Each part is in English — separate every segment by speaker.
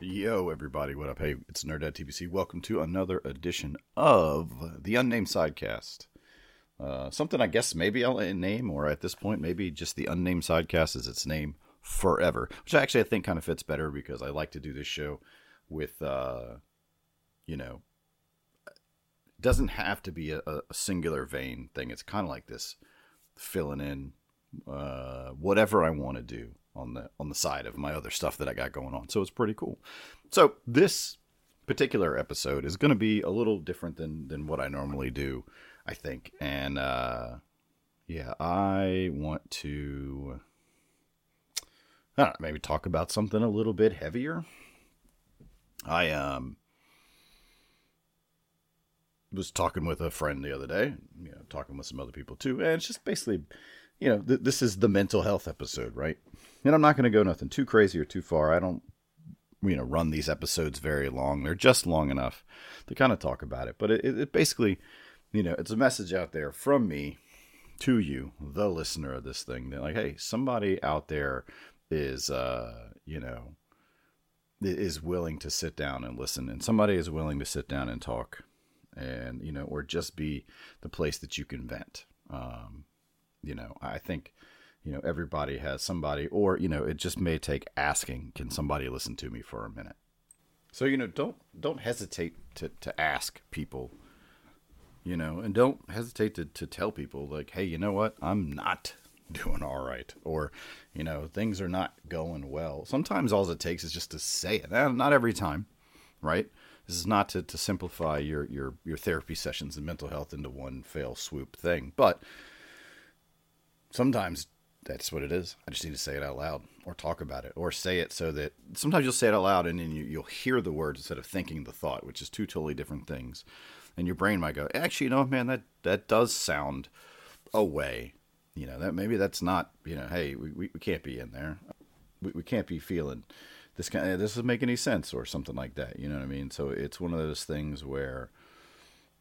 Speaker 1: Yo, everybody, what up? Hey, it's Nerdad TPC. Welcome to another edition of the Unnamed Sidecast. Uh, something I guess maybe I'll name, or at this point, maybe just the Unnamed Sidecast is its name forever, which actually I think kind of fits better because I like to do this show with, uh, you know, doesn't have to be a, a singular vein thing. It's kind of like this filling in uh, whatever I want to do on the on the side of my other stuff that I got going on. So it's pretty cool. So this particular episode is going to be a little different than than what I normally do, I think. And uh, yeah, I want to I don't know, maybe talk about something a little bit heavier. I um was talking with a friend the other day, you know, talking with some other people too, and it's just basically, you know, th- this is the mental health episode, right? And I'm not going to go nothing too crazy or too far. I don't, you know, run these episodes very long. They're just long enough to kind of talk about it. But it, it basically, you know, it's a message out there from me to you, the listener of this thing. That like, hey, somebody out there is, uh, you know, is willing to sit down and listen, and somebody is willing to sit down and talk, and you know, or just be the place that you can vent. Um, you know, I think you know everybody has somebody or you know it just may take asking can somebody listen to me for a minute? So you know don't don't hesitate to to ask people you know and don't hesitate to, to tell people like hey you know what? I'm not doing all right or you know things are not going well. Sometimes all it takes is just to say it. Not every time right? This is not to, to simplify your, your your therapy sessions and mental health into one fail swoop thing but sometimes that's what it is. I just need to say it out loud or talk about it or say it so that sometimes you'll say it out loud and then you, will hear the words instead of thinking the thought, which is two totally different things. And your brain might go, actually, you know, man, that, that does sound away. You know, that maybe that's not, you know, hey, we, we, we can't be in there. We, we can't be feeling this kind of, this doesn't make any sense or something like that. You know what I mean? So it's one of those things where,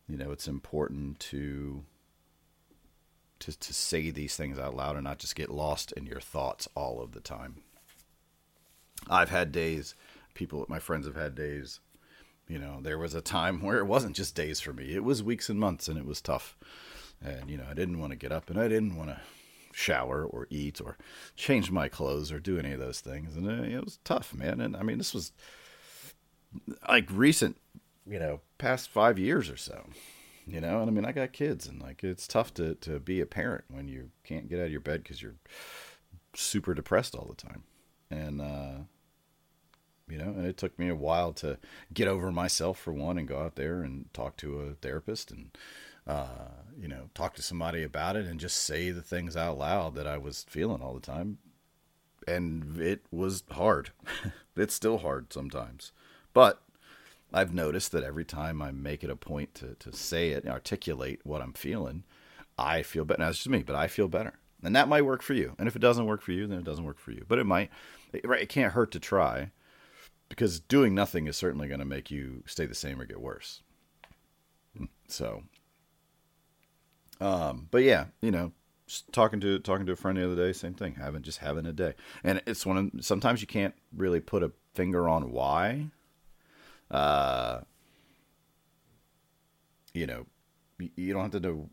Speaker 1: you know, it's important to to, to say these things out loud and not just get lost in your thoughts all of the time. I've had days, people, my friends have had days. You know, there was a time where it wasn't just days for me, it was weeks and months, and it was tough. And, you know, I didn't want to get up and I didn't want to shower or eat or change my clothes or do any of those things. And uh, it was tough, man. And I mean, this was like recent, you know, past five years or so you know? And i mean i got kids and like it's tough to to be a parent when you can't get out of your bed because you're super depressed all the time. And uh you know and it took me a while to get over myself for one and go out there and talk to a therapist and uh you know talk to somebody about it and just say the things out loud that i was feeling all the time. And it was hard. It's still hard sometimes. But I've noticed that every time I make it a point to, to say it, articulate what I'm feeling, I feel better. Now, it's just me, but I feel better. And that might work for you. And if it doesn't work for you, then it doesn't work for you. But it might, it, right? It can't hurt to try because doing nothing is certainly going to make you stay the same or get worse. So, um, but yeah, you know, talking to talking to a friend the other day, same thing. Having just having a day, and it's one of sometimes you can't really put a finger on why, uh, you know, you don't have to know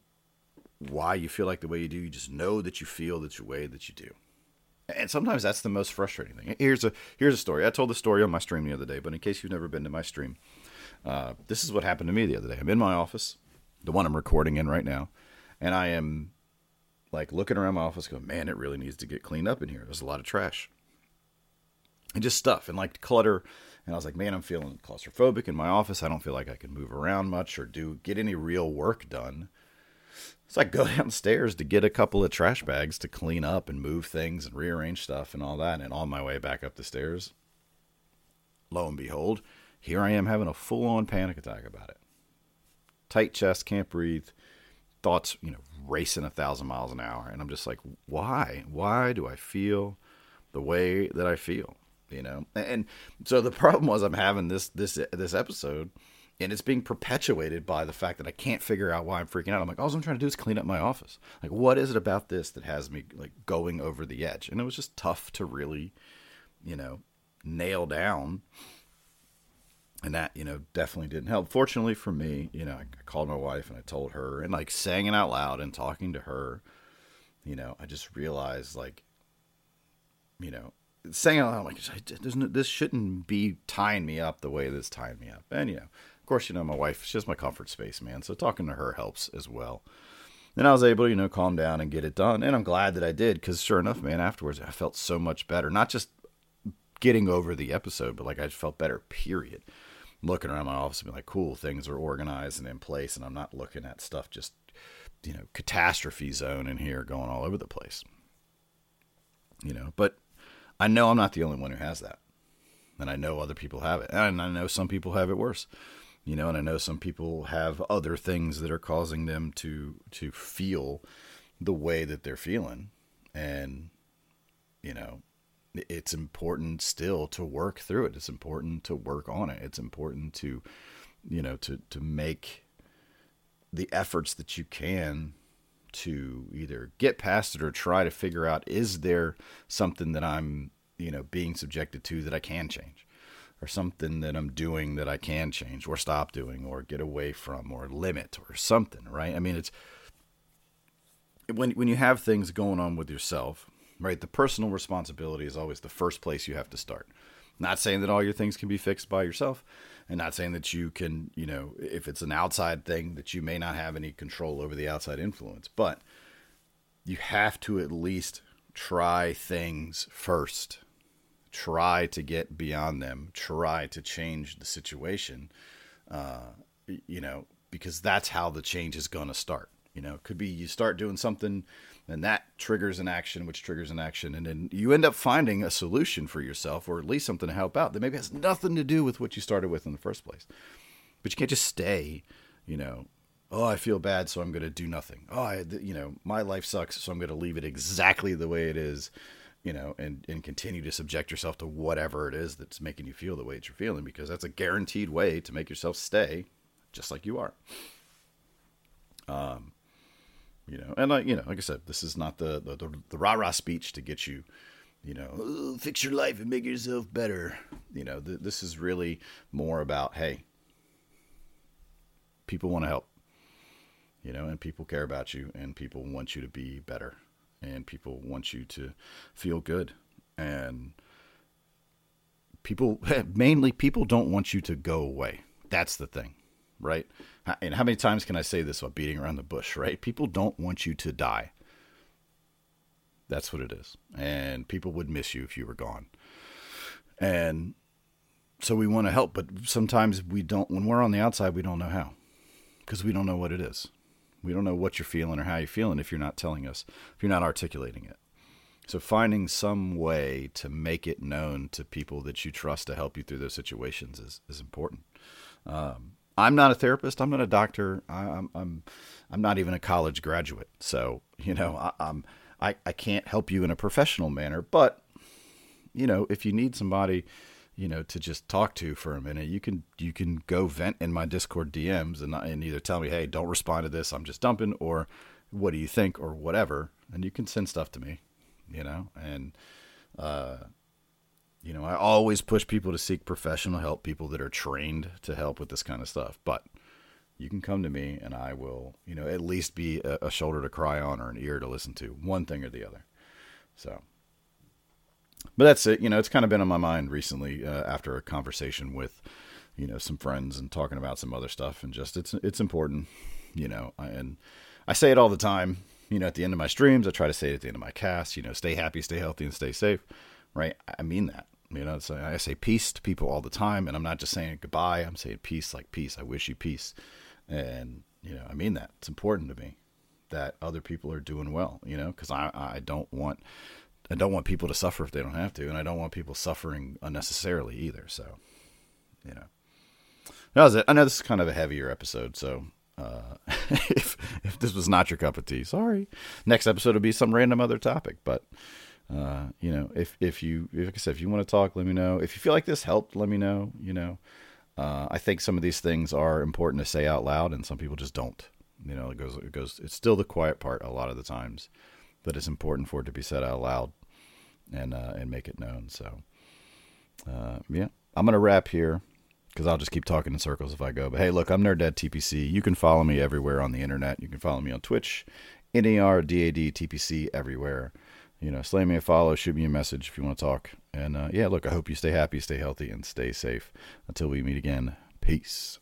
Speaker 1: why you feel like the way you do. You just know that you feel that you way that you do. And sometimes that's the most frustrating thing. Here's a here's a story. I told the story on my stream the other day, but in case you've never been to my stream, uh, this is what happened to me the other day. I'm in my office, the one I'm recording in right now, and I am like looking around my office, going, "Man, it really needs to get cleaned up in here. There's a lot of trash and just stuff and like clutter and I was like, man, I'm feeling claustrophobic in my office. I don't feel like I can move around much or do get any real work done. So I go downstairs to get a couple of trash bags to clean up and move things and rearrange stuff and all that. And on my way back up the stairs, lo and behold, here I am having a full on panic attack about it. Tight chest, can't breathe, thoughts, you know, racing a thousand miles an hour. And I'm just like, why? Why do I feel the way that I feel? You know. And so the problem was I'm having this this this episode and it's being perpetuated by the fact that I can't figure out why I'm freaking out. I'm like, all I'm trying to do is clean up my office. Like, what is it about this that has me like going over the edge? And it was just tough to really, you know, nail down and that you know definitely didn't help fortunately for me you know i called my wife and i told her and like saying it out loud and talking to her you know i just realized like you know saying out loud like there's no, this shouldn't be tying me up the way this tying me up and you know of course you know my wife she's my comfort space man so talking to her helps as well and I was able to, you know, calm down and get it done. And I'm glad that I did because, sure enough, man, afterwards I felt so much better. Not just getting over the episode, but like I felt better, period looking around my office and be like, cool, things are organized and in place, and I'm not looking at stuff just, you know, catastrophe zone in here going all over the place. You know, but I know I'm not the only one who has that. And I know other people have it. And I know some people have it worse. You know, and I know some people have other things that are causing them to to feel the way that they're feeling. And, you know, it's important still to work through it. It's important to work on it. It's important to, you know, to to make the efforts that you can to either get past it or try to figure out is there something that I'm, you know, being subjected to that I can change or something that I'm doing that I can change or stop doing or get away from or limit or something, right? I mean, it's when when you have things going on with yourself right? The personal responsibility is always the first place you have to start. Not saying that all your things can be fixed by yourself, and not saying that you can, you know, if it's an outside thing, that you may not have any control over the outside influence, but you have to at least try things first. Try to get beyond them, try to change the situation, uh, you know, because that's how the change is going to start. You know, it could be you start doing something and that triggers an action which triggers an action and then you end up finding a solution for yourself or at least something to help out that maybe has nothing to do with what you started with in the first place. But you can't just stay you know oh i feel bad so i'm going to do nothing. Oh I, you know my life sucks so i'm going to leave it exactly the way it is you know and and continue to subject yourself to whatever it is that's making you feel the way that you're feeling because that's a guaranteed way to make yourself stay just like you are. Um you know? And like you know like i said this is not the the, the, the rah rah speech to get you you know fix your life and make yourself better. You know th- this is really more about hey people want to help you know and people care about you and people want you to be better and people want you to feel good and people mainly people don't want you to go away. That's the thing right? And how many times can I say this while beating around the bush, right? People don't want you to die. That's what it is. And people would miss you if you were gone. And so we want to help, but sometimes we don't, when we're on the outside, we don't know how because we don't know what it is. We don't know what you're feeling or how you're feeling if you're not telling us, if you're not articulating it. So finding some way to make it known to people that you trust to help you through those situations is, is important. Um, I'm not a therapist. I'm not a doctor. I, am I'm I'm not even a college graduate. So you know I, I'm I I can't help you in a professional manner. But you know if you need somebody you know to just talk to for a minute you can you can go vent in my discord dms and, and either tell me hey don't respond to this i'm just dumping or what do you think or whatever and you can send stuff to me you know and uh you know, I always push people to seek professional help, people that are trained to help with this kind of stuff. But you can come to me and I will, you know, at least be a, a shoulder to cry on or an ear to listen to, one thing or the other. So, but that's it. You know, it's kind of been on my mind recently uh, after a conversation with, you know, some friends and talking about some other stuff, and just it's it's important, you know. And I say it all the time. You know, at the end of my streams, I try to say it at the end of my cast. You know, stay happy, stay healthy, and stay safe. Right? I mean that. You know, so I say peace to people all the time, and I'm not just saying goodbye. I'm saying peace, like peace. I wish you peace, and you know, I mean that. It's important to me that other people are doing well. You know, because I I don't want I don't want people to suffer if they don't have to, and I don't want people suffering unnecessarily either. So, you know, that was it. I know this is kind of a heavier episode, so uh, if if this was not your cup of tea, sorry. Next episode will be some random other topic, but uh, you know, if if you like I said, if you want to talk, let me know. If you feel like this helped, let me know. You know, uh, I think some of these things are important to say out loud, and some people just don't. You know, it goes it goes. It's still the quiet part a lot of the times, but it's important for it to be said out loud and uh, and make it known. So, uh, yeah, I'm gonna wrap here. because I'll just keep talking in circles if I go. But hey, look, I'm Nerd Dad TPC. You can follow me everywhere on the internet. You can follow me on Twitch, N E R D A D T P C everywhere. You know, slay me a follow, shoot me a message if you want to talk. And uh, yeah, look, I hope you stay happy, stay healthy, and stay safe. Until we meet again, peace.